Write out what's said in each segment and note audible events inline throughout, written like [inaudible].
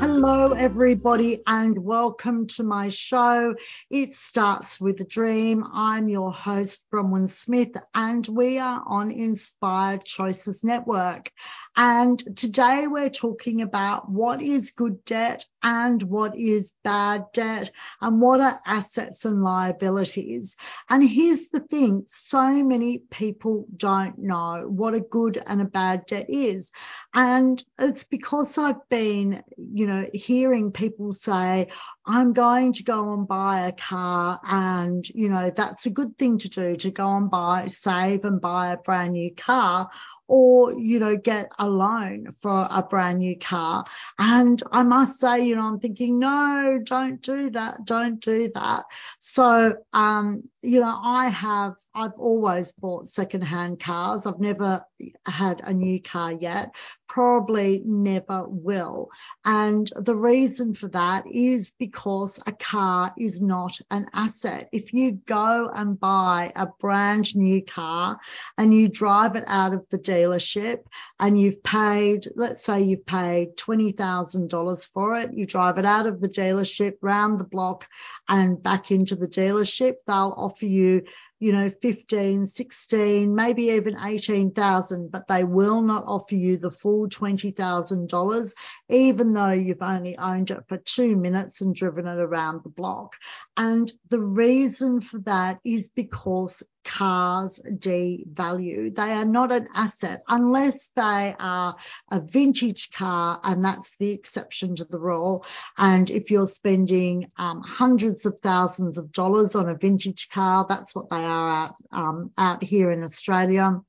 Hello, everybody, and welcome to my show. It starts with a dream. I'm your host, Bronwyn Smith, and we are on Inspired Choices Network. And today we're talking about what is good debt and what is bad debt and what are assets and liabilities. And here's the thing so many people don't know what a good and a bad debt is. And it's because I've been, you know, hearing people say, I'm going to go and buy a car. And, you know, that's a good thing to do to go and buy, save and buy a brand new car or you know get a loan for a brand new car and i must say you know i'm thinking no don't do that don't do that so um you know i have i've always bought secondhand cars i've never had a new car yet probably never will. And the reason for that is because a car is not an asset. If you go and buy a brand new car and you drive it out of the dealership and you've paid, let's say you've paid $20,000 for it, you drive it out of the dealership, round the block and back into the dealership, they'll offer you you know, 15, 16, maybe even 18,000, but they will not offer you the full $20,000, even though you've only owned it for two minutes and driven it around the block. And the reason for that is because cars devalue. They are not an asset unless they are a vintage car, and that's the exception to the rule. And if you're spending um, hundreds of thousands of dollars on a vintage car, that's what they are out, um, out here in Australia.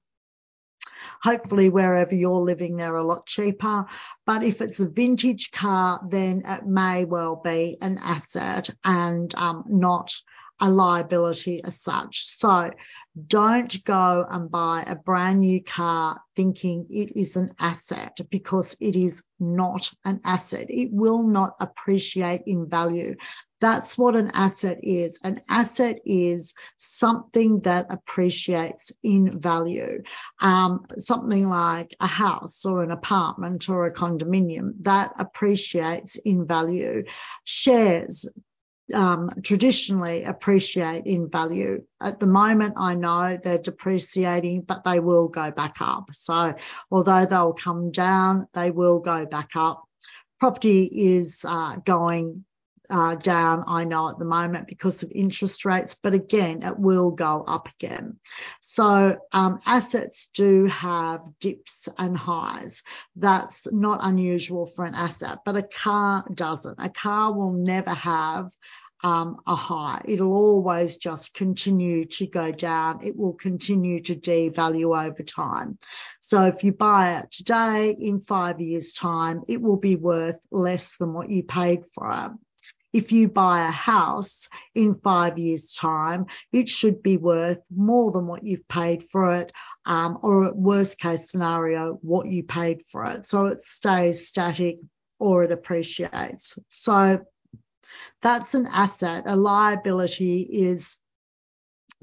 Hopefully, wherever you're living, they're a lot cheaper. But if it's a vintage car, then it may well be an asset and um, not a liability as such. So don't go and buy a brand new car thinking it is an asset because it is not an asset. It will not appreciate in value. That's what an asset is. An asset is something that appreciates in value. Um, something like a house or an apartment or a condominium that appreciates in value. Shares um, traditionally appreciate in value. At the moment, I know they're depreciating, but they will go back up. So, although they'll come down, they will go back up. Property is uh, going uh, down, I know at the moment because of interest rates, but again, it will go up again. So um, assets do have dips and highs. That's not unusual for an asset, but a car doesn't. A car will never have um, a high. It'll always just continue to go down. It will continue to devalue over time. So if you buy it today, in five years' time, it will be worth less than what you paid for it if you buy a house in five years' time, it should be worth more than what you've paid for it, um, or worst case scenario, what you paid for it. So it stays static or it appreciates. So that's an asset. A liability is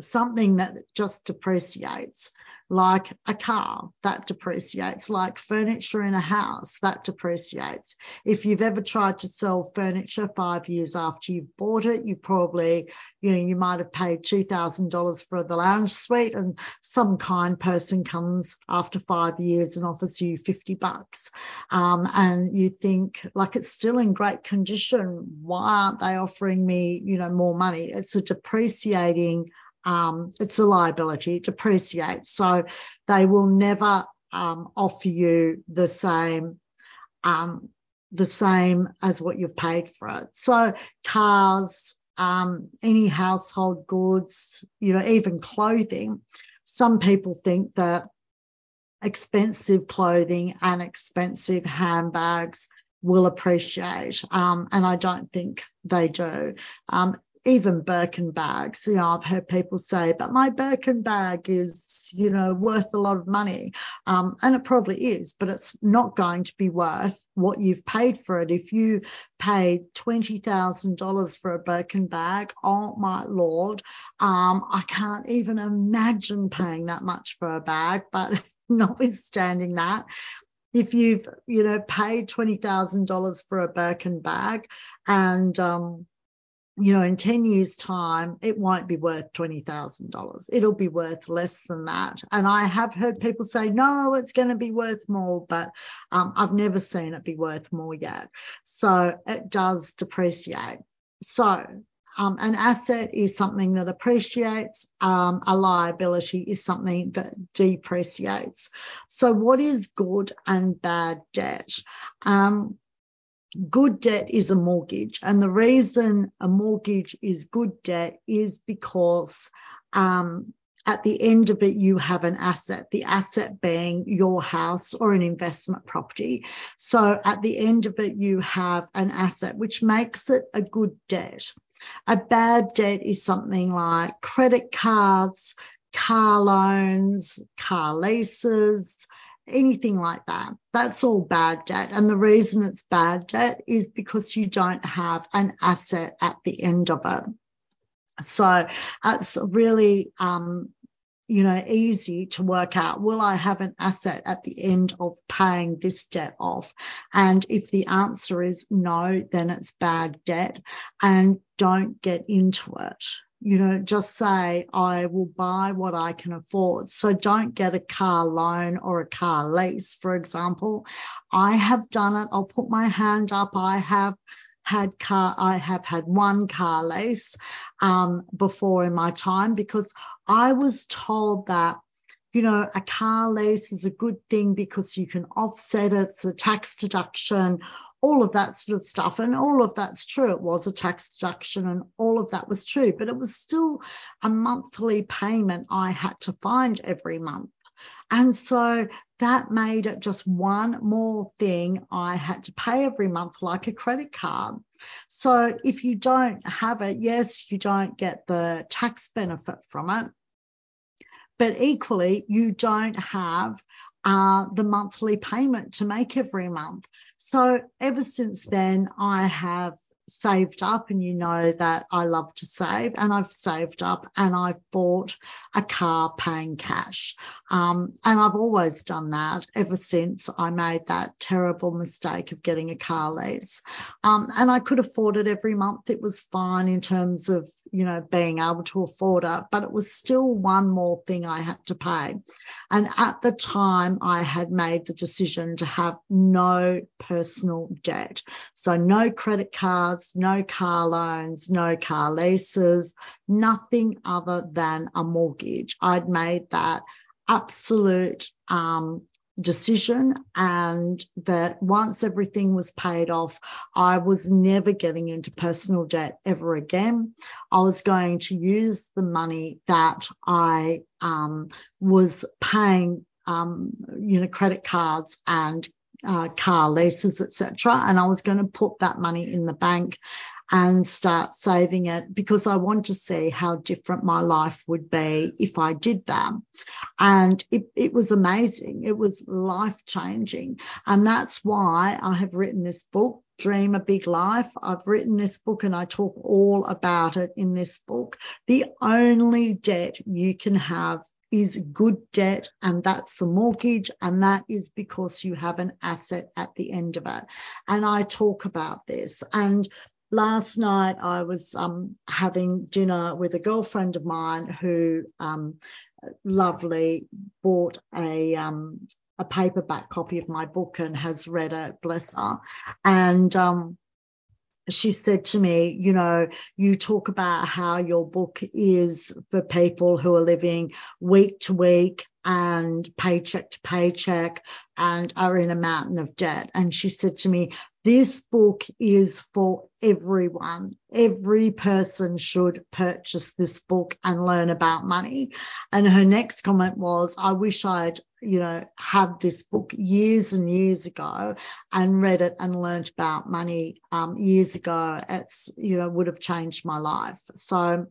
something that just depreciates like a car that depreciates, like furniture in a house that depreciates. If you've ever tried to sell furniture five years after you've bought it, you probably, you know, you might have paid $2,000 for the lounge suite and some kind person comes after five years and offers you 50 bucks. Um, and you think like it's still in great condition. Why aren't they offering me, you know, more money? It's a depreciating um, it's a liability, it depreciates. So they will never um, offer you the same um, the same as what you've paid for it. So cars, um, any household goods, you know, even clothing. Some people think that expensive clothing and expensive handbags will appreciate. Um, and I don't think they do. Um, even Birkin bags. You know, I've heard people say, but my Birkin bag is, you know, worth a lot of money. Um, and it probably is, but it's not going to be worth what you've paid for it. If you paid $20,000 for a Birkin bag, oh my Lord, um, I can't even imagine paying that much for a bag. But [laughs] notwithstanding that, if you've you know paid twenty thousand dollars for a Birkin bag and um, you know, in 10 years' time, it won't be worth $20,000. It'll be worth less than that. And I have heard people say, no, it's going to be worth more, but um, I've never seen it be worth more yet. So it does depreciate. So um, an asset is something that appreciates, um, a liability is something that depreciates. So, what is good and bad debt? Um, good debt is a mortgage. And the reason a mortgage is good debt is because um, at the end of it, you have an asset, the asset being your house or an investment property. So at the end of it, you have an asset, which makes it a good debt. A bad debt is something like credit cards, car loans, car leases, anything like that. That's all bad debt. And the reason it's bad debt is because you don't have an asset at the end of it. So it's really, um, you know, easy to work out, will I have an asset at the end of paying this debt off? And if the answer is no, then it's bad debt and don't get into it you know, just say, I will buy what I can afford. So don't get a car loan or a car lease, for example. I have done it. I'll put my hand up. I have had car, I have had one car lease um, before in my time because I was told that you know, a car lease is a good thing because you can offset it, it's a tax deduction, all of that sort of stuff. And all of that's true. It was a tax deduction and all of that was true, but it was still a monthly payment I had to find every month. And so that made it just one more thing I had to pay every month, like a credit card. So if you don't have it, yes, you don't get the tax benefit from it. But equally, you don't have uh, the monthly payment to make every month. So ever since then, I have saved up and you know that I love to save and I've saved up and I've bought a car paying cash. Um, and I've always done that ever since I made that terrible mistake of getting a car lease. Um, and I could afford it every month. It was fine in terms of, you know, being able to afford it, but it was still one more thing I had to pay. And at the time, I had made the decision to have no personal debt. So no credit cards, no car loans, no car leases, nothing other than a mortgage. I'd made that absolute um, decision and that once everything was paid off, I was never getting into personal debt ever again. I was going to use the money that I um, was paying, um, you know, credit cards and uh, car leases, etc. And I was going to put that money in the bank and start saving it because I want to see how different my life would be if I did that. And it, it was amazing. It was life changing. And that's why I have written this book, Dream a Big Life. I've written this book and I talk all about it in this book. The only debt you can have is good debt and that's a mortgage and that is because you have an asset at the end of it and i talk about this and last night I was um, having dinner with a girlfriend of mine who um, lovely bought a um, a paperback copy of my book and has read it, bless her. And um, she said to me, you know, you talk about how your book is for people who are living week to week and paycheck to paycheck and are in a mountain of debt. And she said to me, this book is for everyone. Every person should purchase this book and learn about money. And her next comment was, I wish I'd you know, had this book years and years ago and read it and learned about money um, years ago, it's, you know, would have changed my life. So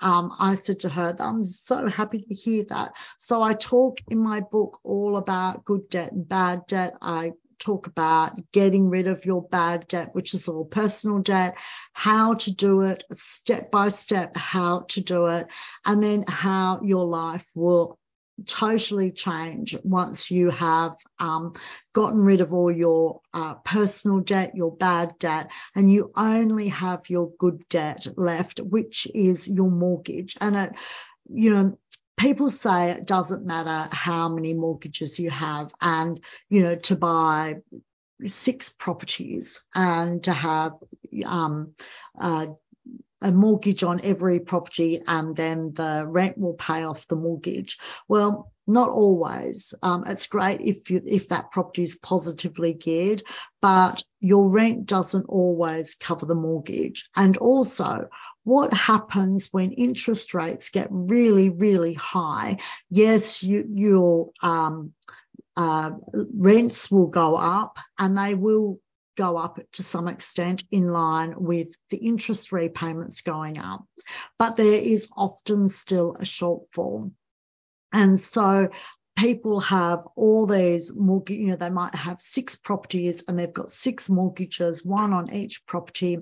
um, I said to her, I'm so happy to hear that. So I talk in my book all about good debt and bad debt. I talk about getting rid of your bad debt, which is all personal debt, how to do it step by step, how to do it, and then how your life will totally change once you have um, gotten rid of all your uh, personal debt, your bad debt, and you only have your good debt left, which is your mortgage. And it, you know, people say it doesn't matter how many mortgages you have and you know to buy six properties and to have um, uh, a mortgage on every property and then the rent will pay off the mortgage. Well, not always. Um, it's great if you, if that property is positively geared, but your rent doesn't always cover the mortgage. And also, what happens when interest rates get really, really high? Yes, you, your um, uh, rents will go up and they will go up to some extent in line with the interest repayments going up. But there is often still a shortfall. And so people have all these mortgage, you know, they might have six properties and they've got six mortgages, one on each property.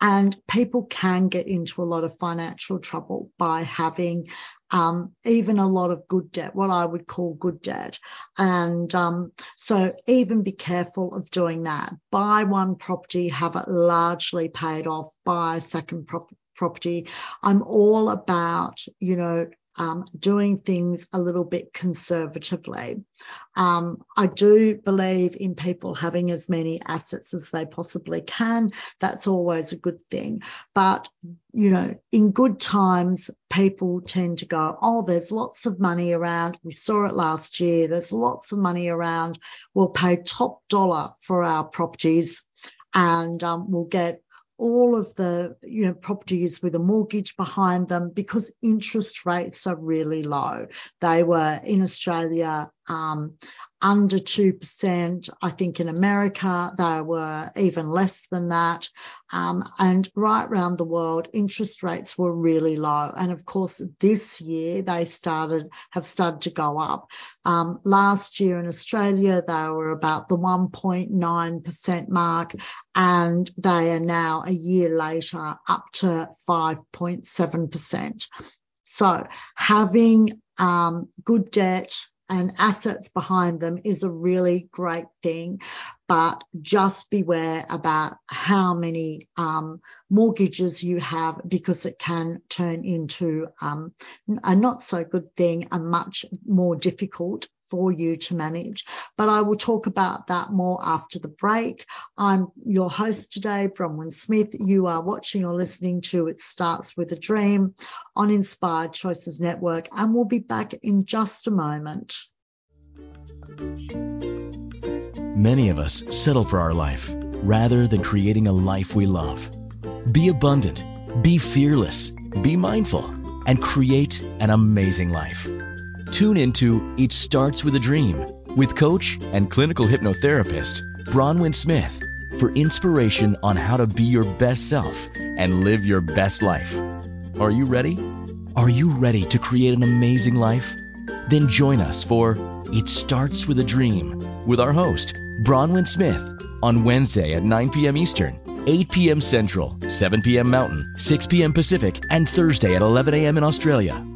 And people can get into a lot of financial trouble by having um, even a lot of good debt, what I would call good debt. And um, so even be careful of doing that. Buy one property, have it largely paid off, buy a second property. I'm all about, you know, um, doing things a little bit conservatively. Um, I do believe in people having as many assets as they possibly can. That's always a good thing. But, you know, in good times, people tend to go, oh, there's lots of money around. We saw it last year. There's lots of money around. We'll pay top dollar for our properties and um, we'll get all of the you know properties with a mortgage behind them because interest rates are really low. They were in Australia um, under 2%. I think in America, they were even less than that. Um, and right around the world, interest rates were really low. And of course, this year they started, have started to go up. Um, last year in Australia, they were about the 1.9% mark, and they are now a year later up to 5.7%. So having um, good debt, and assets behind them is a really great thing. But just beware about how many um, mortgages you have because it can turn into um, a not so good thing, a much more difficult for you to manage. But I will talk about that more after the break. I'm your host today, Bronwyn Smith. You are watching or listening to It Starts with a Dream on Inspired Choices Network, and we'll be back in just a moment. Many of us settle for our life rather than creating a life we love. Be abundant, be fearless, be mindful, and create an amazing life. Tune into It Starts with a Dream with coach and clinical hypnotherapist Bronwyn Smith for inspiration on how to be your best self and live your best life. Are you ready? Are you ready to create an amazing life? Then join us for It Starts with a Dream with our host, Bronwyn Smith, on Wednesday at 9 p.m. Eastern, 8 p.m. Central, 7 p.m. Mountain, 6 p.m. Pacific, and Thursday at 11 a.m. in Australia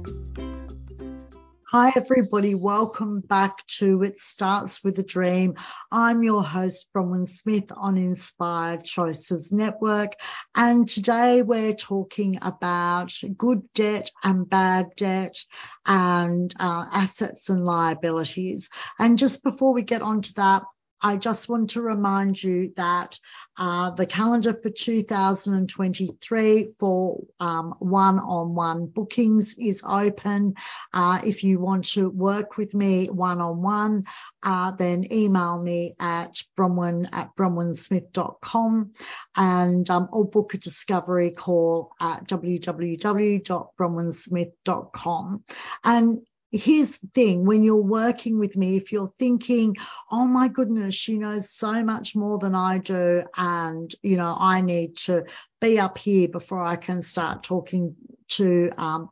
Hi, everybody. Welcome back to It Starts with a Dream. I'm your host, Bronwyn Smith on Inspired Choices Network. And today we're talking about good debt and bad debt and uh, assets and liabilities. And just before we get on to that, I just want to remind you that uh, the calendar for 2023 for um, one-on-one bookings is open. Uh, if you want to work with me one-on-one, uh, then email me at bronwyn at bronwynsmith.com and um, or book a discovery call at www.bronwynsmith.com. And the thing when you're working with me, if you're thinking, oh my goodness, she knows so much more than I do, and you know, I need to be up here before I can start talking to um.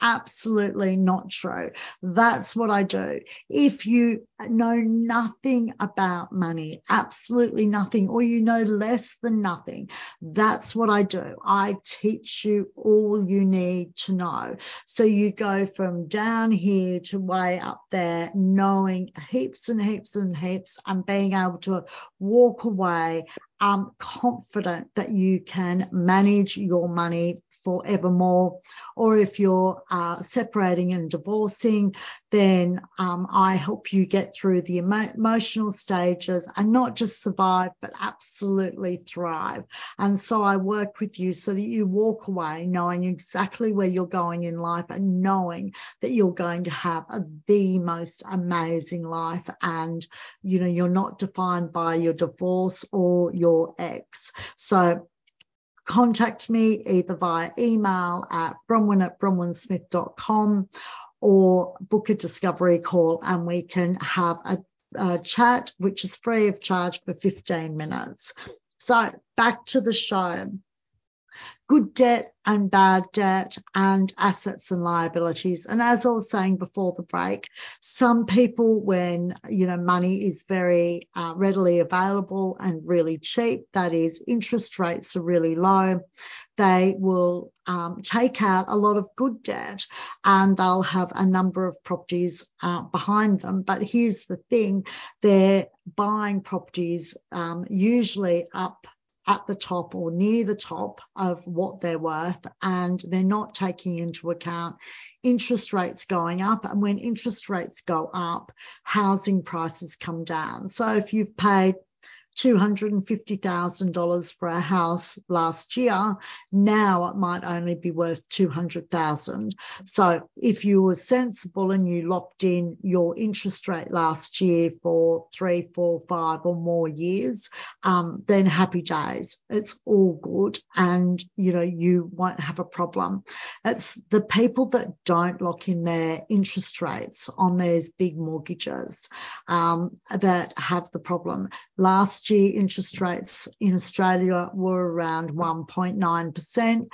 Absolutely not true. That's what I do. If you know nothing about money, absolutely nothing, or you know less than nothing, that's what I do. I teach you all you need to know. So you go from down here to way up there, knowing heaps and heaps and heaps, and being able to walk away um, confident that you can manage your money forevermore. Or if you're uh, separating and divorcing, then um, I help you get through the emo- emotional stages and not just survive, but absolutely thrive. And so I work with you so that you walk away knowing exactly where you're going in life and knowing that you're going to have a, the most amazing life. And, you know, you're not defined by your divorce or your ex. So contact me either via email at bronwyn at bronwynsmith.com or book a discovery call and we can have a, a chat, which is free of charge for 15 minutes. So back to the show good debt and bad debt and assets and liabilities. And as I was saying before the break, some people, when you know money is very uh, readily available and really cheap, that is, interest rates are really low, they will um, take out a lot of good debt and they'll have a number of properties uh, behind them. But here's the thing they're buying properties um, usually up at the top or near the top of what they're worth, and they're not taking into account interest rates going up. And when interest rates go up, housing prices come down. So if you've paid $250,000 for a house last year. Now it might only be worth 200,000. So if you were sensible and you locked in your interest rate last year for three, four, five or more years, um, then happy days. It's all good. And, you know, you won't have a problem. It's the people that don't lock in their interest rates on those big mortgages um, that have the problem. Last year interest rates in Australia were around 1.9%.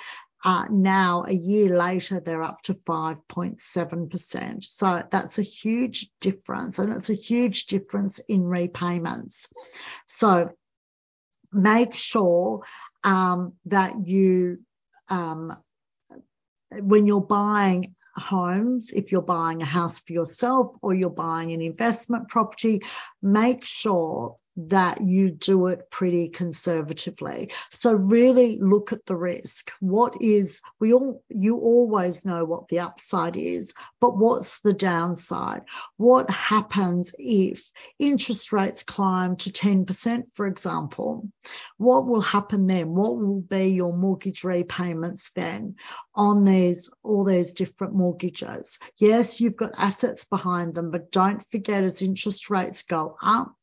Uh, now, a year later, they're up to 5.7%. So that's a huge difference, and it's a huge difference in repayments. So make sure um, that you, um, when you're buying homes, if you're buying a house for yourself or you're buying an investment property, make sure that you do it pretty conservatively. So really look at the risk. What is we all you always know what the upside is, but what's the downside? What happens if interest rates climb to 10%, for example? What will happen then? What will be your mortgage repayments then on these all these different mortgages? Yes, you've got assets behind them, but don't forget as interest rates go up,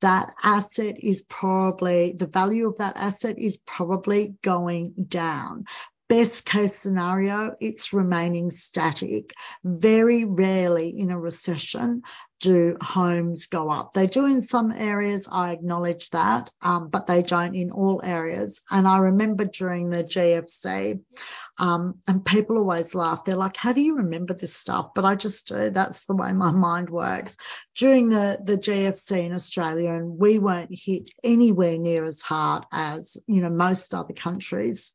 that asset is probably, the value of that asset is probably going down. Best case scenario, it's remaining static. Very rarely in a recession do homes go up. They do in some areas, I acknowledge that, um, but they don't in all areas. And I remember during the GFC, um, and people always laugh. They're like, "How do you remember this stuff?" But I just do. That's the way my mind works. During the the GFC in Australia, and we weren't hit anywhere near as hard as you know most other countries.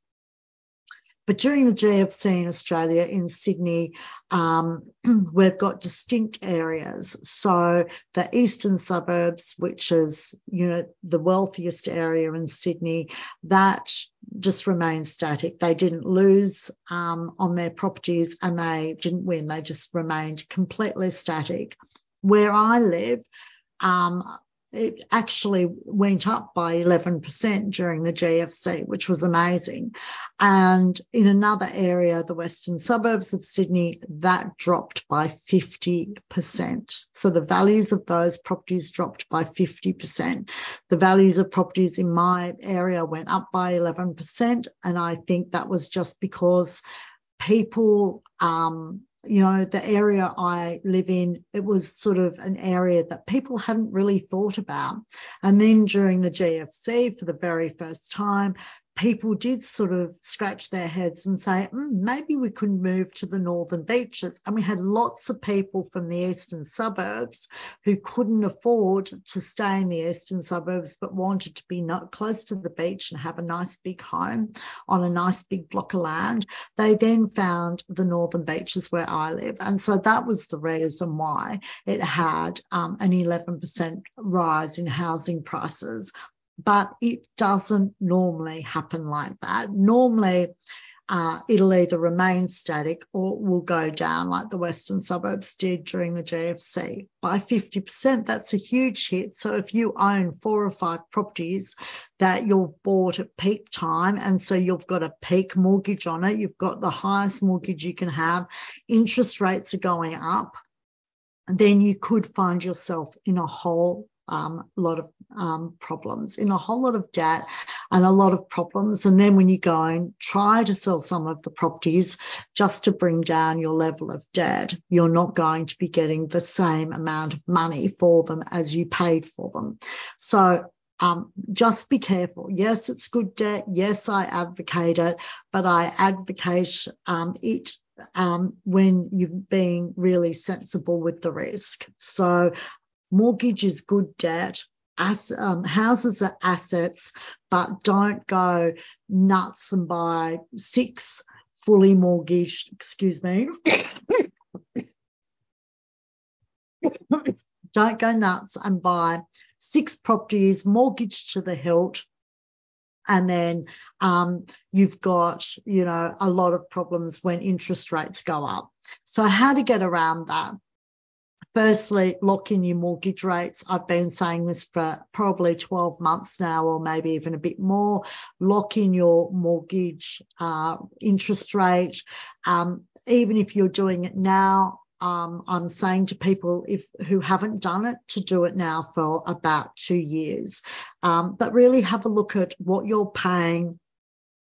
But during the GFC in Australia, in Sydney, um, [clears throat] we've got distinct areas. So the eastern suburbs, which is you know the wealthiest area in Sydney, that just remained static. They didn't lose um, on their properties and they didn't win. They just remained completely static. Where I live, um, it actually went up by 11% during the GFC, which was amazing. And in another area, the western suburbs of Sydney, that dropped by 50%. So the values of those properties dropped by 50%. The values of properties in my area went up by 11%. And I think that was just because people um, you know, the area I live in, it was sort of an area that people hadn't really thought about. And then during the GFC, for the very first time, people did sort of scratch their heads and say, mm, maybe we could move to the northern beaches. And we had lots of people from the eastern suburbs who couldn't afford to stay in the eastern suburbs but wanted to be close to the beach and have a nice big home on a nice big block of land. They then found the northern beaches where I live. And so that was the reason why it had um, an 11% rise in housing prices but it doesn't normally happen like that. Normally, uh, it'll either remain static or will go down like the western suburbs did during the GFC by 50%. That's a huge hit. So if you own four or five properties that you've bought at peak time, and so you've got a peak mortgage on it, you've got the highest mortgage you can have, interest rates are going up, then you could find yourself in a whole um, a lot of um, problems, in a whole lot of debt and a lot of problems. And then when you go and try to sell some of the properties just to bring down your level of debt, you're not going to be getting the same amount of money for them as you paid for them. So um, just be careful. Yes, it's good debt. Yes, I advocate it, but I advocate um, it um, when you're being really sensible with the risk. So mortgage is good debt. As, um, houses are assets, but don't go nuts and buy six fully mortgaged, excuse me. [coughs] don't go nuts and buy six properties mortgaged to the hilt and then um, you've got you know a lot of problems when interest rates go up so how to get around that firstly, lock in your mortgage rates. I've been saying this for probably 12 months now, or maybe even a bit more. Lock in your mortgage uh, interest rate. Um, even if you're doing it now, um, I'm saying to people if who haven't done it to do it now for about two years, um, but really have a look at what you're paying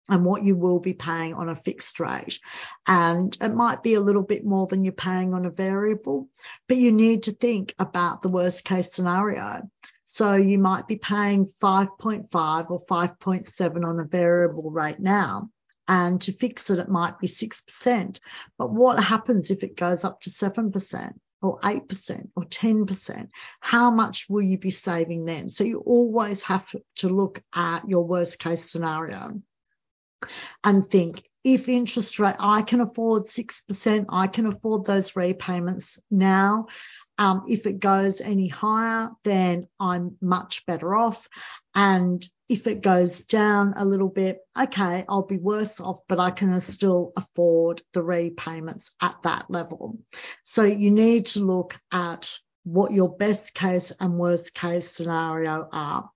and what you will be paying on a fixed rate. And it might be a little bit more than you're paying on a variable, but you need to think about the worst case scenario. So you might be paying 5.5 or 5.7 on a variable right now. And to fix it, it might be 6%. But what happens if it goes up to 7%? or 8% or 10%, how much will you be saving then? So you always have to look at your worst case scenario and think if interest rate, I can afford 6%, I can afford those repayments now. Um, if it goes any higher, then I'm much better off. And if it goes down a little bit, okay, I'll be worse off, but I can still afford the repayments at that level. So you need to look at what your best case and worst case scenario are.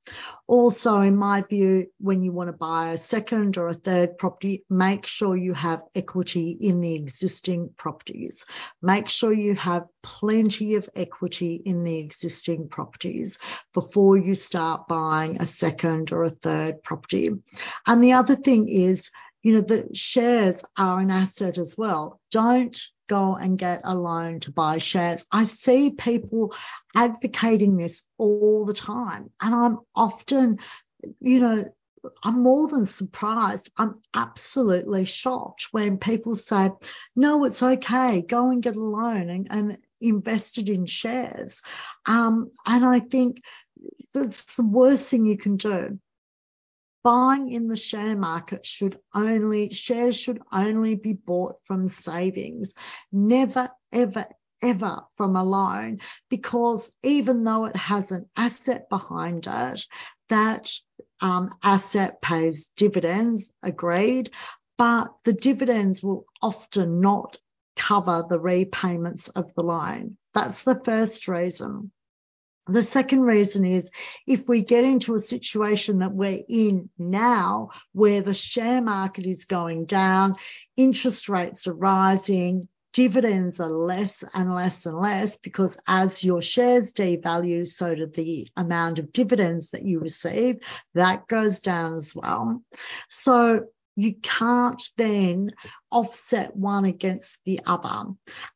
Also, in my view, when you want to buy a second or a third property, make sure you have equity in the existing properties. Make sure you have plenty of equity in the existing properties before you start buying a second or a third property. And the other thing is, you know, the shares are an asset as well. Don't go and get a loan to buy shares. I see people advocating this all the time, and I'm often, you know, I'm more than surprised. I'm absolutely shocked when people say, no, it's okay, go and get a loan and, and invested in shares. Um, and I think that's the worst thing you can do. Buying in the share market should only, shares should only be bought from savings, never, ever, ever from a loan, because even though it has an asset behind it, that um, asset pays dividends, agreed, but the dividends will often not cover the repayments of the loan. That's the first reason. The second reason is if we get into a situation that we're in now where the share market is going down, interest rates are rising, dividends are less and less and less because as your shares devalue, so do the amount of dividends that you receive. That goes down as well. So you can't then offset one against the other.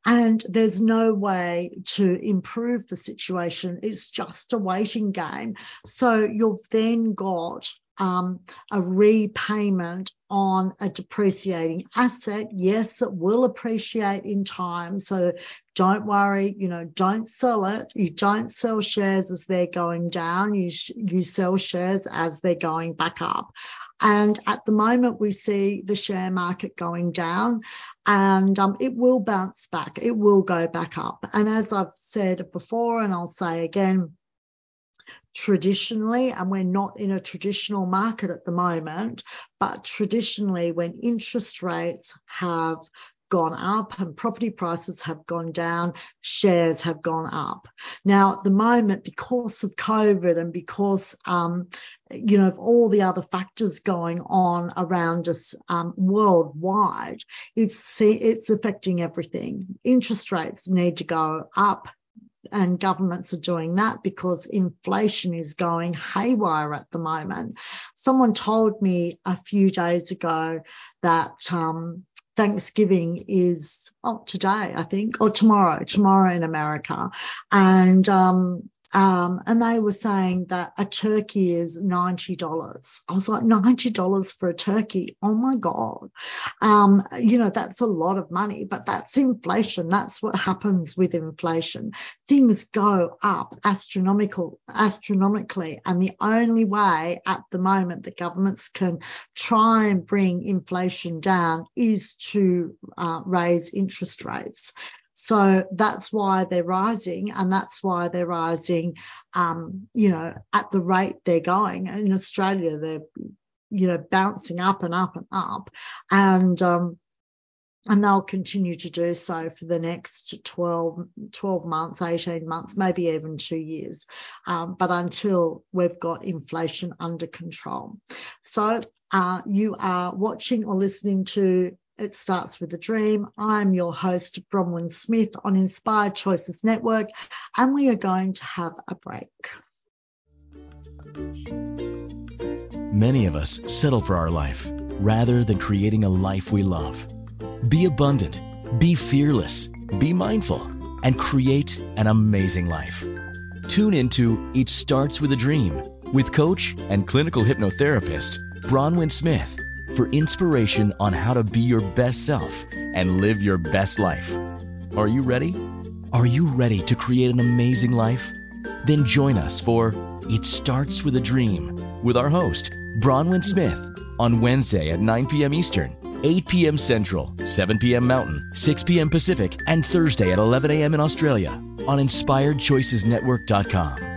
And there's no way to improve the situation. It's just a waiting game. So you've then got um, a repayment on a depreciating asset. Yes, it will appreciate in time. So don't worry, you know, don't sell it. You don't sell shares as they're going down. You, sh- you sell shares as they're going back up. And at the moment, we see the share market going down and um, it will bounce back. It will go back up. And as I've said before, and I'll say again, traditionally, and we're not in a traditional market at the moment, but traditionally, when interest rates have gone up and property prices have gone down, shares have gone up. Now, at the moment, because of COVID and because, um, you know, of all the other factors going on around us um, worldwide, it's it's affecting everything. Interest rates need to go up and governments are doing that because inflation is going haywire at the moment. Someone told me a few days ago that um, Thanksgiving is oh, today, I think, or tomorrow, tomorrow in America. And um, um, and they were saying that a turkey is $90. I was like, $90 for a turkey? Oh my God. Um, you know, that's a lot of money, but that's inflation. That's what happens with inflation. Things go up astronomical, astronomically. And the only way at the moment that governments can try and bring inflation down is to uh, raise interest rates. So that's why they're rising, and that's why they're rising, um, you know, at the rate they're going. In Australia, they're, you know, bouncing up and up and up, and um, and they'll continue to do so for the next 12, 12 months, 18 months, maybe even two years, um, but until we've got inflation under control. So uh, you are watching or listening to it starts with a dream. I'm your host, Bronwyn Smith on Inspired Choices Network, and we are going to have a break. Many of us settle for our life rather than creating a life we love. Be abundant, be fearless, be mindful, and create an amazing life. Tune into It Starts with a Dream with coach and clinical hypnotherapist Bronwyn Smith for inspiration on how to be your best self and live your best life. Are you ready? Are you ready to create an amazing life? Then join us for It Starts with a Dream with our host, Bronwyn Smith, on Wednesday at 9 p.m. Eastern, 8 p.m. Central, 7 p.m. Mountain, 6 p.m. Pacific, and Thursday at 11 a.m. in Australia on InspiredChoicesNetwork.com.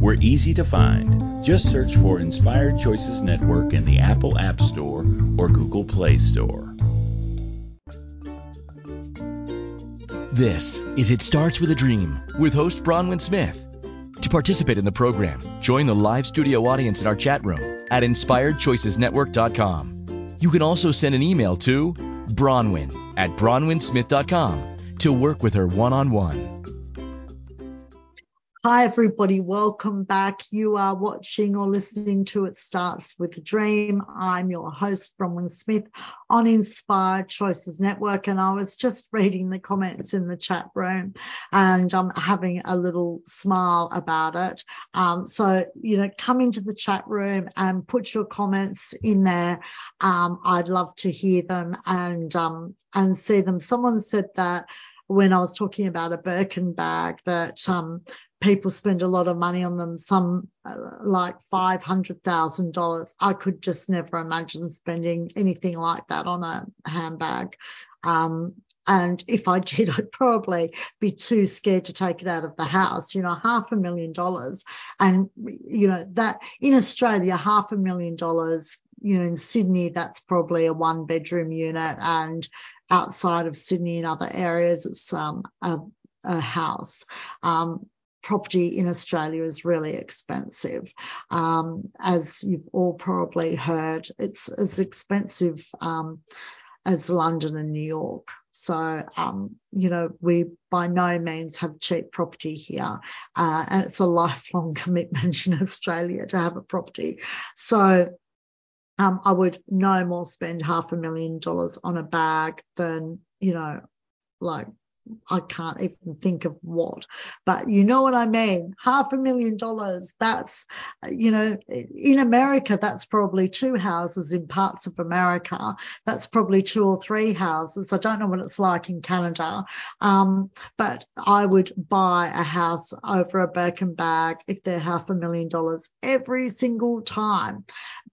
We're easy to find. Just search for Inspired Choices Network in the Apple App Store or Google Play Store. This is It Starts with a Dream with host Bronwyn Smith. To participate in the program, join the live studio audience in our chat room at inspiredchoicesnetwork.com. You can also send an email to Bronwyn at bronwynsmith.com to work with her one on one. Hi, everybody. Welcome back. You are watching or listening to It Starts with a Dream. I'm your host, Bronwyn Smith on Inspired Choices Network. And I was just reading the comments in the chat room and I'm having a little smile about it. Um, so, you know, come into the chat room and put your comments in there. Um, I'd love to hear them and, um, and see them. Someone said that when I was talking about a Birkin bag that um, people spend a lot of money on them, some uh, like $500,000. I could just never imagine spending anything like that on a handbag. Um, and if I did, I'd probably be too scared to take it out of the house. You know, half a million dollars. And, you know, that in Australia, half a million dollars, you know, in Sydney, that's probably a one bedroom unit. And outside of Sydney and other areas, it's um, a, a house. Um, property in Australia is really expensive. Um, as you've all probably heard, it's as expensive um, as London and New York. So, um, you know, we by no means have cheap property here. Uh, and it's a lifelong [laughs] commitment in Australia to have a property. So, um, I would no more spend half a million dollars on a bag than, you know, like I can't even think of what, but you know what I mean. Half a million dollars. That's, you know, in America, that's probably two houses in parts of America. That's probably two or three houses. I don't know what it's like in Canada. Um, but I would buy a house over a Birkin bag if they're half a million dollars every single time.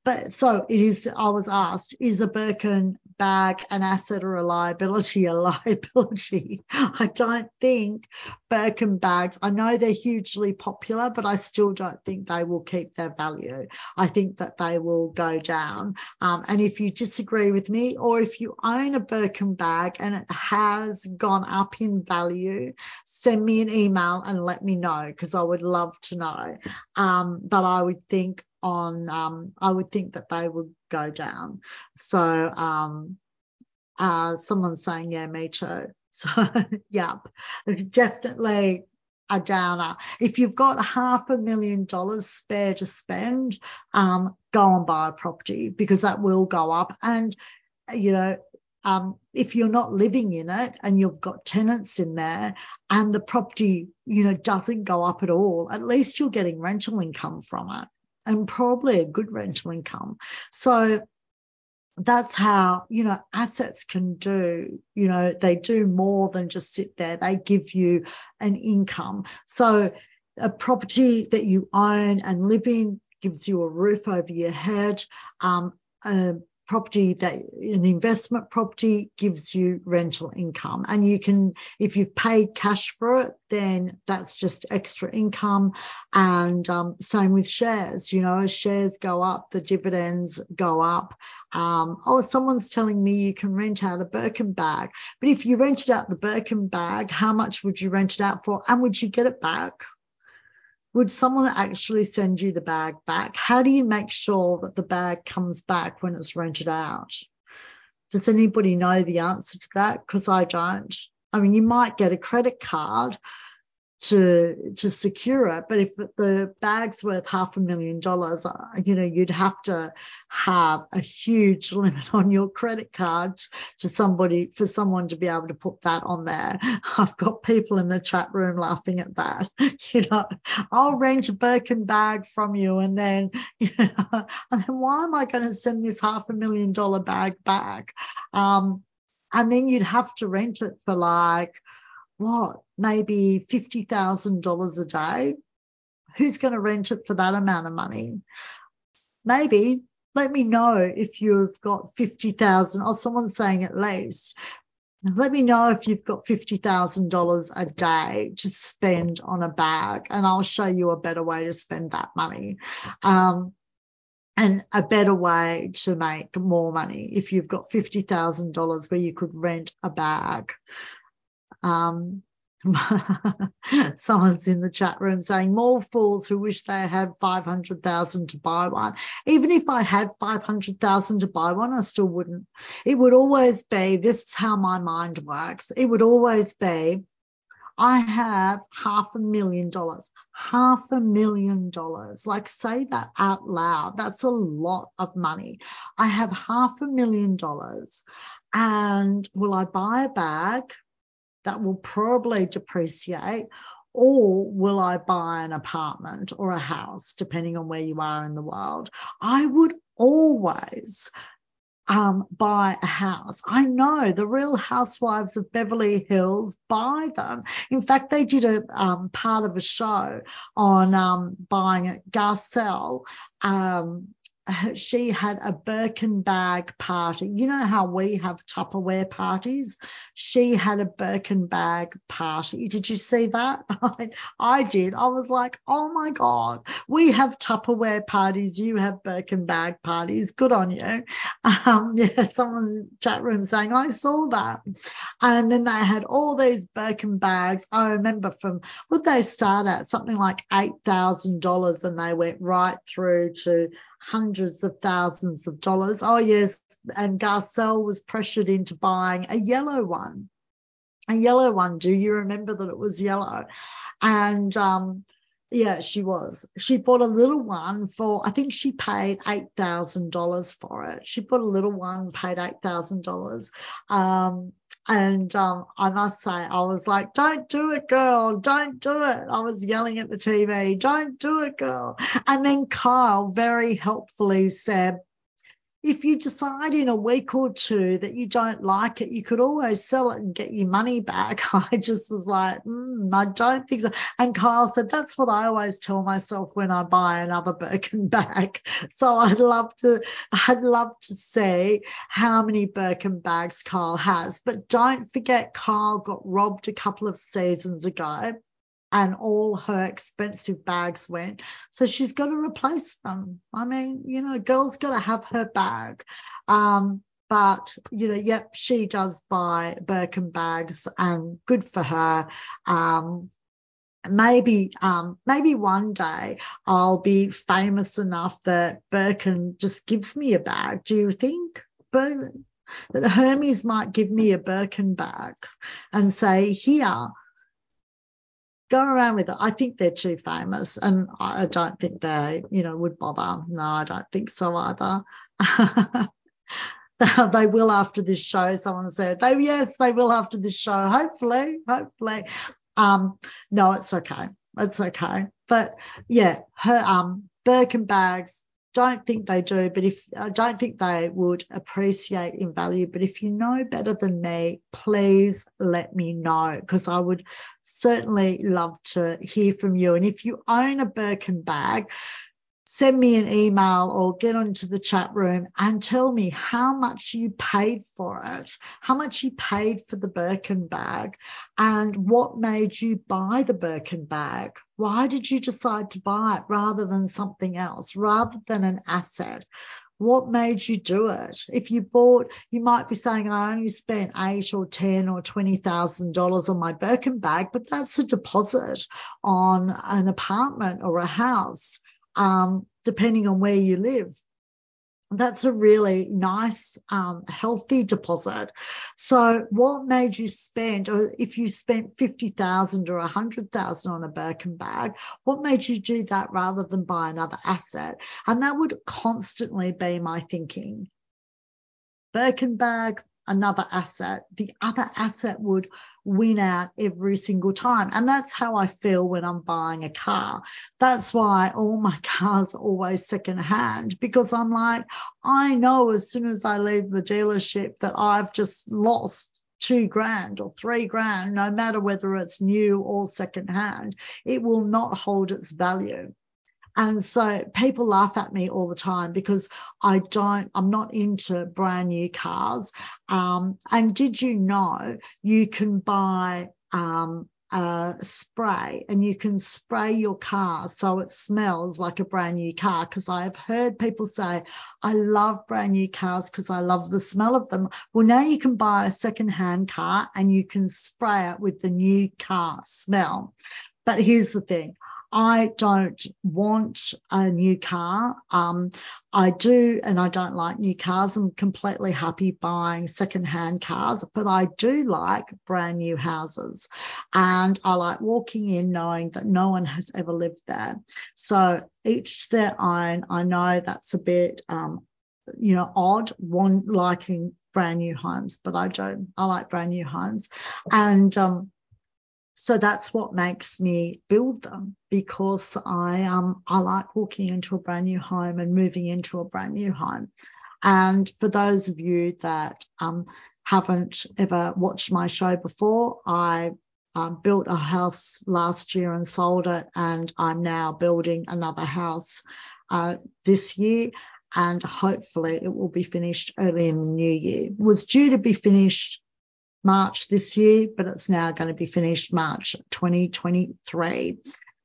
But so it is, I was asked, is a Birkin bag an asset or a liability? A [laughs] liability. I don't think Birkin bags, I know they're hugely popular, but I still don't think they will keep their value. I think that they will go down. Um, and if you disagree with me, or if you own a Birkin bag and it has gone up in value, send me an email and let me know because I would love to know. Um, but I would think on, um, I would think that they would go down. So, um, uh, someone's saying, yeah, me too. [laughs] So, yep, definitely a downer. If you've got half a million dollars spare to spend, um, go and buy a property because that will go up. And, you know, um, if you're not living in it and you've got tenants in there and the property, you know, doesn't go up at all, at least you're getting rental income from it and probably a good rental income. So that's how you know assets can do you know they do more than just sit there they give you an income so a property that you own and live in gives you a roof over your head um, property that an investment property gives you rental income. And you can if you've paid cash for it then that's just extra income. And um, same with shares you know as shares go up the dividends go up. Um, oh someone's telling me you can rent out a birkin bag. But if you rented out the birkin bag how much would you rent it out for? And would you get it back would someone actually send you the bag back? How do you make sure that the bag comes back when it's rented out? Does anybody know the answer to that? Because I don't. I mean, you might get a credit card to to secure it. But if the bag's worth half a million dollars, uh, you know, you'd have to have a huge [laughs] limit on your credit card to somebody for someone to be able to put that on there. [laughs] I've got people in the chat room laughing at that. [laughs] You know, I'll rent a Birkin bag from you, and then, you know, and then why am I going to send this half a million dollar bag back? Um, and then you'd have to rent it for like what, maybe $50,000 a day? Who's going to rent it for that amount of money? Maybe. Let me know if you've got 50,000 or someone's saying at least. let me know if you've got $50,000 a day to spend on a bag, and I'll show you a better way to spend that money. Um, and a better way to make more money if you've got $50,000 where you could rent a bag. Um, [laughs] someone's in the chat room saying more fools who wish they had 500,000 to buy one. Even if I had 500,000 to buy one, I still wouldn't. It would always be this is how my mind works. It would always be I have half a million dollars, half a million dollars. Like, say that out loud. That's a lot of money. I have half a million dollars. And will I buy a bag that will probably depreciate? Or will I buy an apartment or a house, depending on where you are in the world? I would always um, buy a house. I know the Real Housewives of Beverly Hills buy them. In fact, they did a um, part of a show on um, buying a Garcelle um, she had a Birkin bag party. You know how we have Tupperware parties? She had a Birkin bag party. Did you see that? [laughs] I, I did. I was like, oh my God, we have Tupperware parties. You have Birkin bag parties. Good on you. [laughs] Um, yeah, someone in the chat room saying, I saw that. And then they had all these Birkin bags. I remember from what they start at? Something like $8,000 and they went right through to hundreds of thousands of dollars. Oh, yes. And Garcelle was pressured into buying a yellow one. A yellow one. Do you remember that it was yellow? And um, yeah, she was. She bought a little one for, I think she paid $8,000 for it. She bought a little one, paid $8,000. Um, and um, I must say, I was like, don't do it, girl. Don't do it. I was yelling at the TV, don't do it, girl. And then Kyle very helpfully said, if you decide in a week or two that you don't like it, you could always sell it and get your money back. [laughs] I just was like, mm, I don't think so. And Kyle said, that's what I always tell myself when I buy another [laughs] Birkin bag. So I'd love to, I'd love to see how many Birkin bags Kyle has. But don't forget, Kyle got robbed a couple of seasons ago and all her expensive bags went. So she's got to replace them. I mean, you know, girl's got to have her bag. Um, but you know, yep, she does buy Birkin bags, and good for her. Um, maybe um, maybe one day I'll be famous enough that Birkin just gives me a bag. Do you think? that Hermes might give me a Birkin bag and say, here, go around with it. I think they're too famous, and I don't think they, you know, would bother. No, I don't think so either. [laughs] they will after this show. Someone said they yes, they will after this show. Hopefully, hopefully. Um, no, it's okay. It's okay. But yeah, her um Birkin bags don't think they do, but if I don't think they would appreciate in value. But if you know better than me, please let me know because I would certainly love to hear from you. And if you own a Birkin bag, send me an email or get onto the chat room and tell me how much you paid for it, how much you paid for the Birkin bag, and what made you buy the Birkin bag. Why did you decide to buy it rather than something else, rather than an asset? What made you do it? If you bought, you might be saying, I only spent eight or ten or twenty thousand dollars on my Birkin bag, but that's a deposit on an apartment or a house um, depending on where you live. That's a really nice, um, healthy deposit. So, what made you spend, or if you spent fifty thousand or a hundred thousand on a Birkin bag, what made you do that rather than buy another asset? And that would constantly be my thinking. Birkin bag, another asset. The other asset would win out every single time. And that's how I feel when I'm buying a car. That's why all my [laughs] cars are always secondhand because I'm like, I know as soon as I leave the dealership that I've just lost two grand or three grand, no matter whether it's new or secondhand, it will not hold its value. And so people laugh at me all the time because I don't, I'm not into brand new cars. Um, and did you know you can buy um, spray and you can spray your car so it smells like a brand new car. Because I have heard people say, I love brand new cars because I love the smell of them. Well, now you can buy a second-hand car and you can spray it with the new car smell. But here's the thing I don't want a new car. Um, I do, and I don't like new cars. I'm completely happy buying secondhand cars, but I do like brand new houses. And I like walking in knowing that no one has ever lived there. So each to their own. I know that's a bit, um, you know, odd, one liking brand new homes, but I don't. I like brand new homes. And, um, so that's what makes me build them because I um I like walking into a brand new home and moving into a brand new home. And for those of you that um haven't ever watched my show before, I um, built a house last year and sold it, and I'm now building another house uh, this year, and hopefully it will be finished early in the new year. It was due to be finished March this year, but it's now going to be finished March 2023.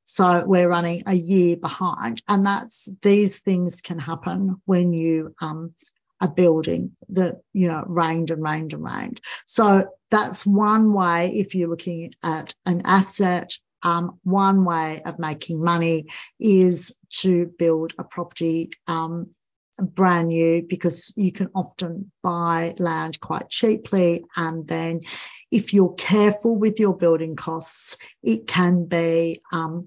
So we're running a year behind, and that's these things can happen when you um, are building that you know rained and rained and rained. So that's one way if you're looking at an asset. Um, one way of making money is to build a property um, brand new because you can often buy land quite cheaply. And then if you're careful with your building costs, it can be um,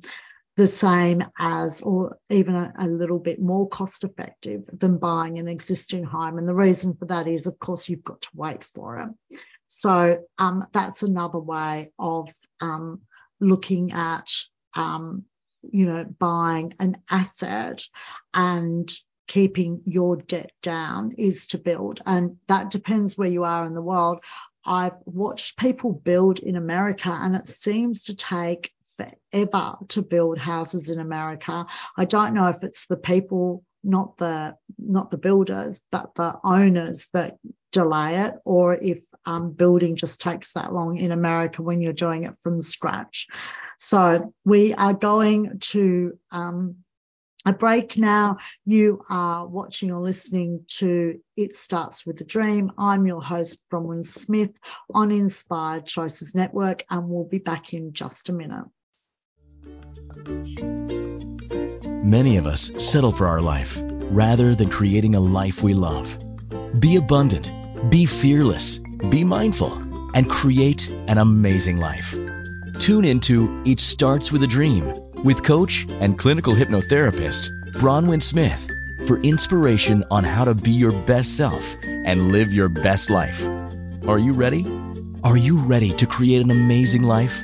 the same as or even a, a, little bit more cost effective than buying an existing home. And the reason for that is, of course, you've got to wait for it. So um, that's another way of um, looking at, um, you know, buying an asset and keeping your debt down is to build. And that depends where you are in the world. I've watched people build in America and it seems to take forever to build houses in America. I don't know if it's the people, not the not the builders, but the owners that delay it, or if um, building just takes that long in America when you're doing it from scratch. So we are going to um, a break now. You are watching or listening to It Starts with a Dream. I'm your host, Bronwyn Smith on Inspired Choices Network, and we'll be back in just a minute. Many of us settle for our life rather than creating a life we love. Be abundant, be fearless, be mindful, and create an amazing life. Tune into It Starts with a Dream with coach and clinical hypnotherapist Bronwyn Smith for inspiration on how to be your best self and live your best life. Are you ready? Are you ready to create an amazing life?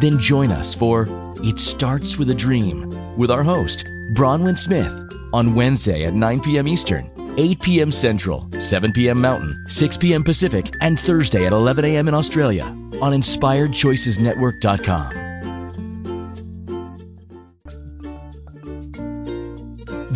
Then join us for It Starts with a Dream with our host, Bronwyn Smith, on Wednesday at 9 p.m. Eastern, 8 p.m. Central, 7 p.m. Mountain, 6 p.m. Pacific, and Thursday at 11 a.m. in Australia on InspiredChoicesNetwork.com.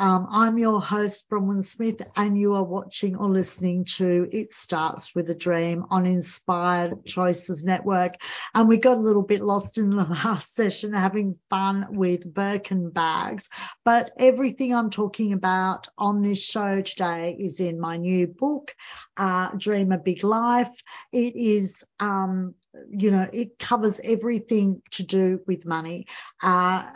Um, I'm your host, Bronwyn Smith, and you are watching or listening to It Starts with a Dream on Inspired Choices Network. And we got a little bit lost in the [laughs] last session having fun with Birkin bags. But everything I'm talking about on this show today is in my new book, uh, Dream a Big Life. It is um, you know, it covers everything to do with money. Uh,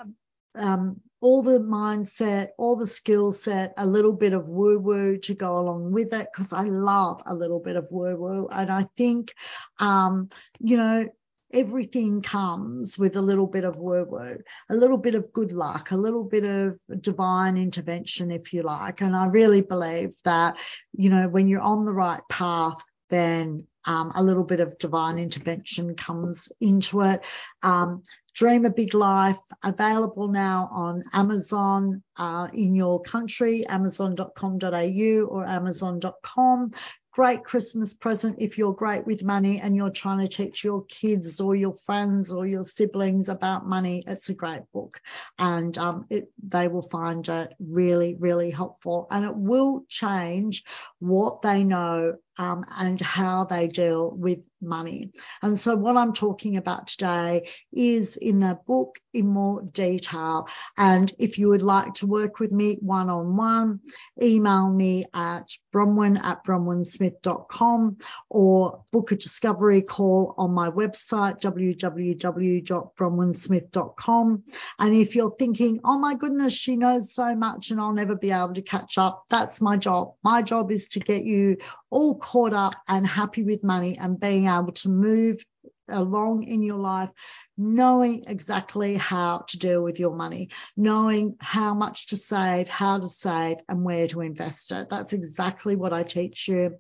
um, all the mindset, all the skill set, a little bit of woo woo to go along with it, because I love a little bit of woo woo. And I think, um, you know, everything comes with a little bit of woo woo, a little bit of good luck, a little bit of divine intervention, if you like. And I really believe that, you know, when you're on the right path, then um, a little bit of divine intervention comes into it. Um, Dream a Big Life, available now on Amazon uh, in your country, amazon.com.au or amazon.com great Christmas present if you're great with money and you're trying to teach your kids or your friends or your siblings about money. It's a great book, and um, it, they will find it really, really helpful, and it will change what they know um, and how they deal with money. And so, what I'm talking about today is in the book in more detail. And if you would like to work with me one on one, email me at bronwyn at bronwynsmith.com or book a discovery call on my website, www.bronwynsmith.com. And if you're thinking, oh my goodness, she knows so much and I'll never be able to catch up, that's my job. My job is to get you all caught up and happy with money and being able to move along in your life, knowing exactly how to deal with your money, knowing how much to save, how to save, and where to invest it. That's exactly what I teach you.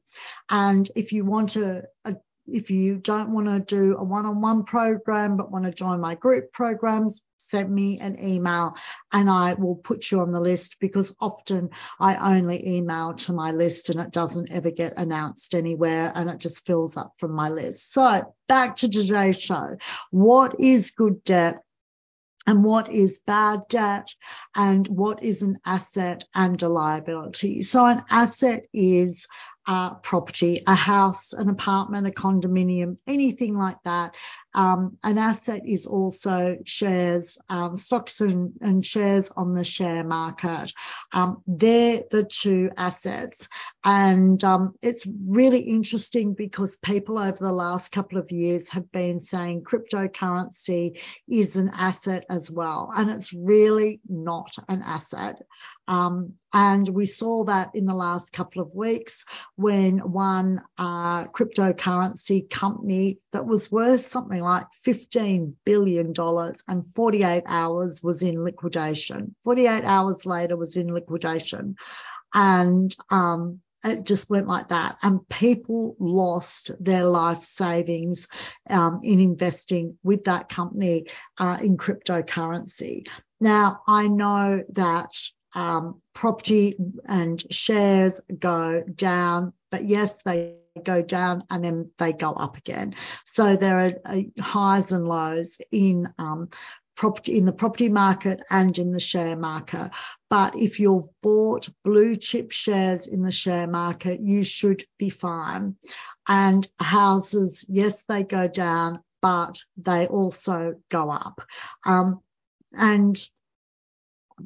And if you want to, uh, if you don't want to do a one on one program but want to join my group programs, send me an email and I will put you on the list because often I only email to my list and it doesn't ever get announced anywhere and it just fills up from my list. So back to today's show. What is good debt? and what is bad debt and what is an asset and a liability. So an asset is uh, property, a house, an apartment, a condominium, anything like that. Um, an asset is also shares, um, stocks and, and, shares on the share market. Um, they're the two assets. And um, it's really interesting because people over the last couple of years have been saying cryptocurrency is an asset as well. And it's really not an asset. Um, and we saw that in the last couple of weeks when one uh, cryptocurrency company that was worth something like $15 billion and 48 hours was in liquidation. 48 hours later was in liquidation. And um, it just went like that. And people lost their life savings um, in investing with that company uh, in cryptocurrency. Now, I know that um, property and shares go down, but yes, they go down and then they go up again. So there are uh, highs and lows in um, property in the property market and in the share market. But if you've bought blue chip shares in the share market, you should be fine. And houses, yes, they go down, but they also go up. Um, and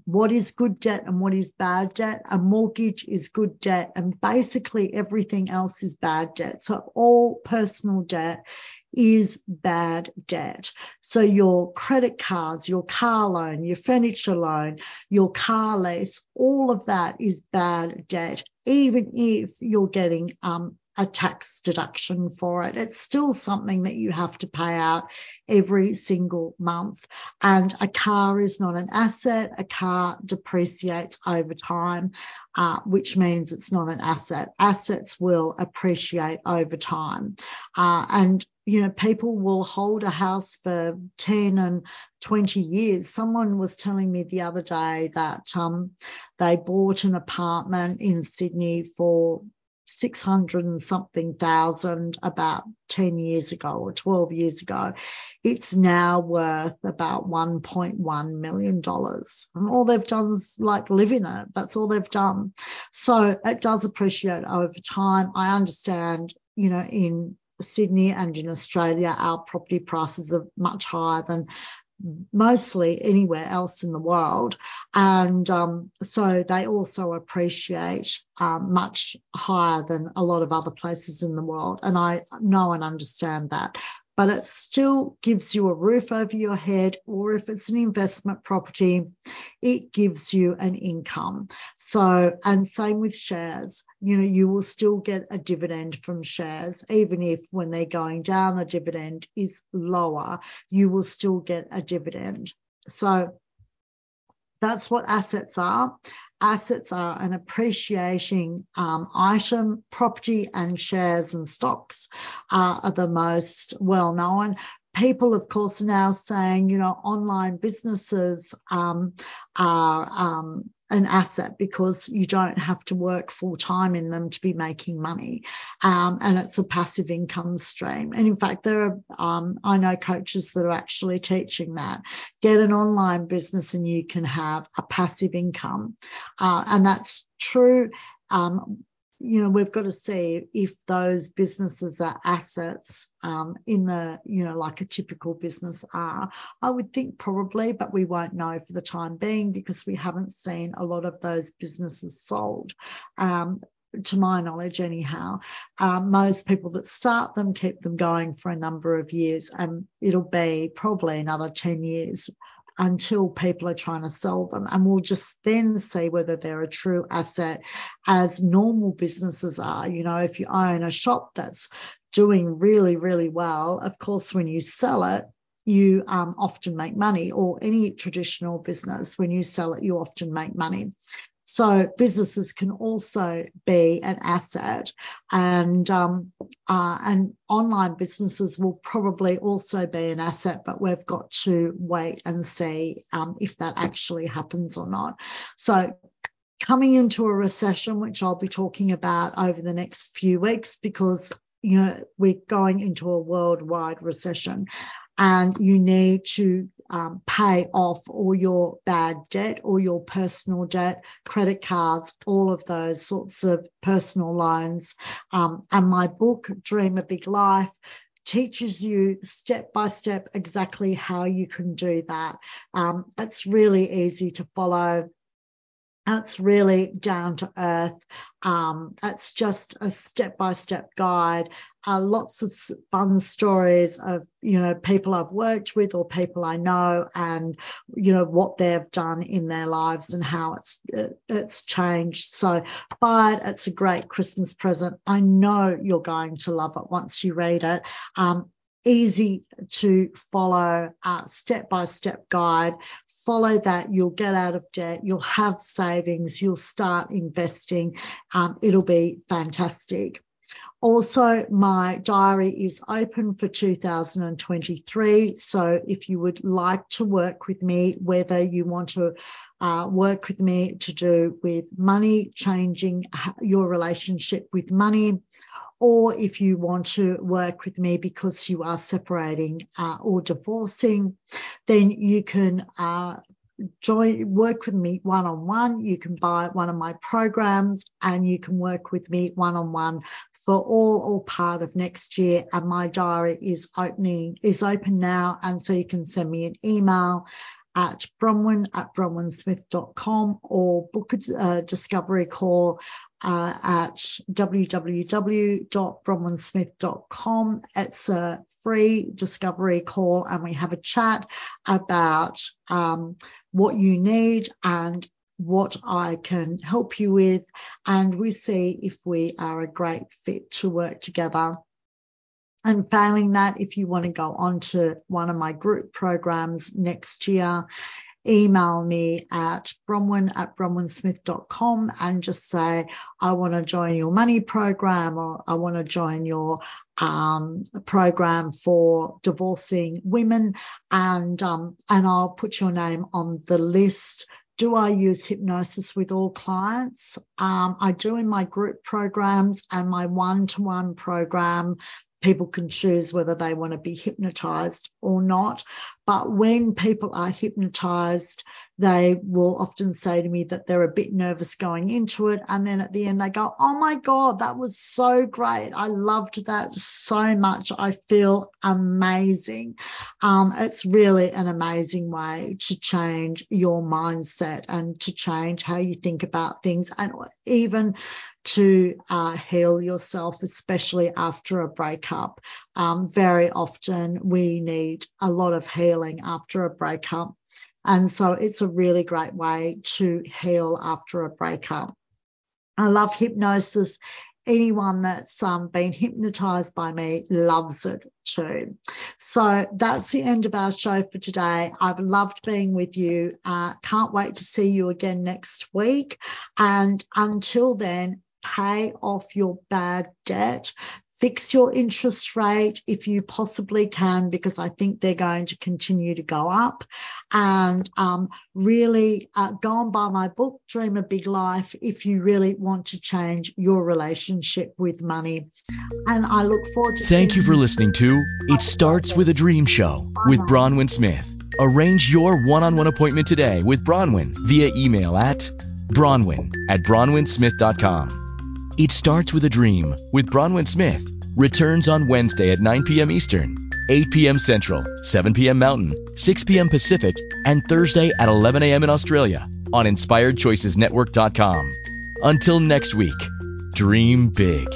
what is good debt and what is bad debt. A mortgage is good debt, and basically everything else is bad debt. So, all personal debt is bad debt. So, your credit cards, your car loan, your furniture loan, your car lease, all of that is bad debt, even if you're getting um, a tax deduction for it. It's still something that you have to pay out every single month. And a car is not an asset. A car depreciates over time, uh, which means it's not an asset. Assets will appreciate over time. Uh, and you know, people will hold a house for 10 and 20 years. Someone was telling me the other day that um, they bought an apartment in Sydney for 600 and something thousand about 10 years ago or 12 years ago. It's now worth about $1.1 million. And all they've done is like live in it. That's all they've done. So it does appreciate over time. I understand, you know, in Sydney and in Australia, our property prices are much higher than mostly anywhere else in the world. And um, so they also appreciate um, much higher than a lot of other places in the world. And I know and understand that but it still gives you a roof over your head, or if it's an investment property, it gives you an income. So, and same with shares, you know, you will still get a dividend from shares, even if when they're going down, the dividend is lower, you will still get a dividend. So, that's what assets are. Assets are an appreciating um, item. Property and shares and stocks are the most well known people, of course, are now saying, you know, online businesses um, are um, an asset because you don't have to work full time in them to be making money. Um, and it's a passive income stream. And in fact, there are, um, I know coaches that are actually teaching that. Get an online business and you can have a passive income. Uh, and that's true. Um, you know, we've got to see if those businesses are assets um, in the, you know, like a typical business are. I would think probably, but we won't know for the time being because we haven't seen a lot of those businesses sold. Um, to my knowledge, anyhow, um, most people that start them keep them going for a number of years, and it'll be probably another 10 years until people are trying to sell them. And we'll just then see whether they're a true asset as normal businesses are. You know, if you own a shop that's doing really, really well, of course, when you sell it, you um, often make money, or any traditional business, when you sell it, you often make money. So businesses can also be an asset, and um, uh, and online businesses will probably also be an asset, but we've got to wait and see um, if that actually happens or not. So coming into a recession, which I'll be talking about over the next few weeks, because you know we're going into a worldwide recession and you need to um, pay off all your bad debt, all your personal debt, credit cards, all of those sorts of personal loans. Um, and my book, Dream a Big Life, teaches you step by step exactly how you can do that. Um, it's really easy to follow. It's really down to earth. Um, it's just a step by step guide. Uh, lots of fun stories of, you know, people I've worked with or people I know and, you know, what they've done in their lives and how it's, it, it's changed. So buy it. It's a great Christmas present. I know you're going to love it once you read it. Um, easy to follow, step by step guide follow that, you'll get out of debt, you'll have savings, you'll start investing. Um, it'll be fantastic. Also, my diary is open for 2023. So if you would like to work with me, whether you want to uh, work with me to do with money, changing your relationship with money, or if you want to work with me because you are separating uh, or divorcing, then you can uh, join work with me one on one. You can buy one of my programs and you can work with me one on one for all or part of next year. And my diary is opening is open now, and so you can send me an email at bronwyn at bronwynsmith.com or book a uh, discovery call uh, at www.bronwynsmith.com. It's a free discovery call and we have a chat about um, what you need and what I can help you with. And we see if we are a great fit to work together. And failing that, if you want to go on to one of my group programs next year, email me at bronwyn at bronwynsmith.com and just say, I want to join your money program or I want to join your um, program for divorcing women. And, um, and I'll put your name on the list do I use hypnosis with all clients? Um, I do in my group programs and my one to one program people can choose whether they want to be hypnotized or not. But when people are hypnotized, they will often say to me that they're a bit nervous going into it. And then at the end, they go, Oh my God, that was so great. I loved that so much. I feel amazing. Um, it's really an amazing way to change your mindset and to change how you think about things and even to uh, heal yourself, especially after a breakup. Um, very often we need a lot of healing after a breakup. And so it's a really great way to heal after a breakup. I love hypnosis. Anyone that's um, been hypnotized by me loves it too. So that's the end of our show for today. I've loved being with you. Uh, can't wait to see you again next week. And until then, pay off your bad debt fix your interest rate if you possibly can, because I think they're going to continue to go up. And um, really uh, go and buy my book, Dream a Big Life, if you really want to change your relationship with money. And I look forward to. Thank you for listening to It Starts with a Dream Show with Bronwyn Smith. Arrange your one on one appointment today with Bronwyn via email at bronwyn at bronwynsmith.com. It Starts with a Dream with Bronwyn Smith returns on Wednesday at 9 p.m. Eastern, 8 p.m. Central, 7 p.m. Mountain, 6 p.m. Pacific, and Thursday at 11 a.m. in Australia on InspiredChoicesNetwork.com. Until next week, dream big.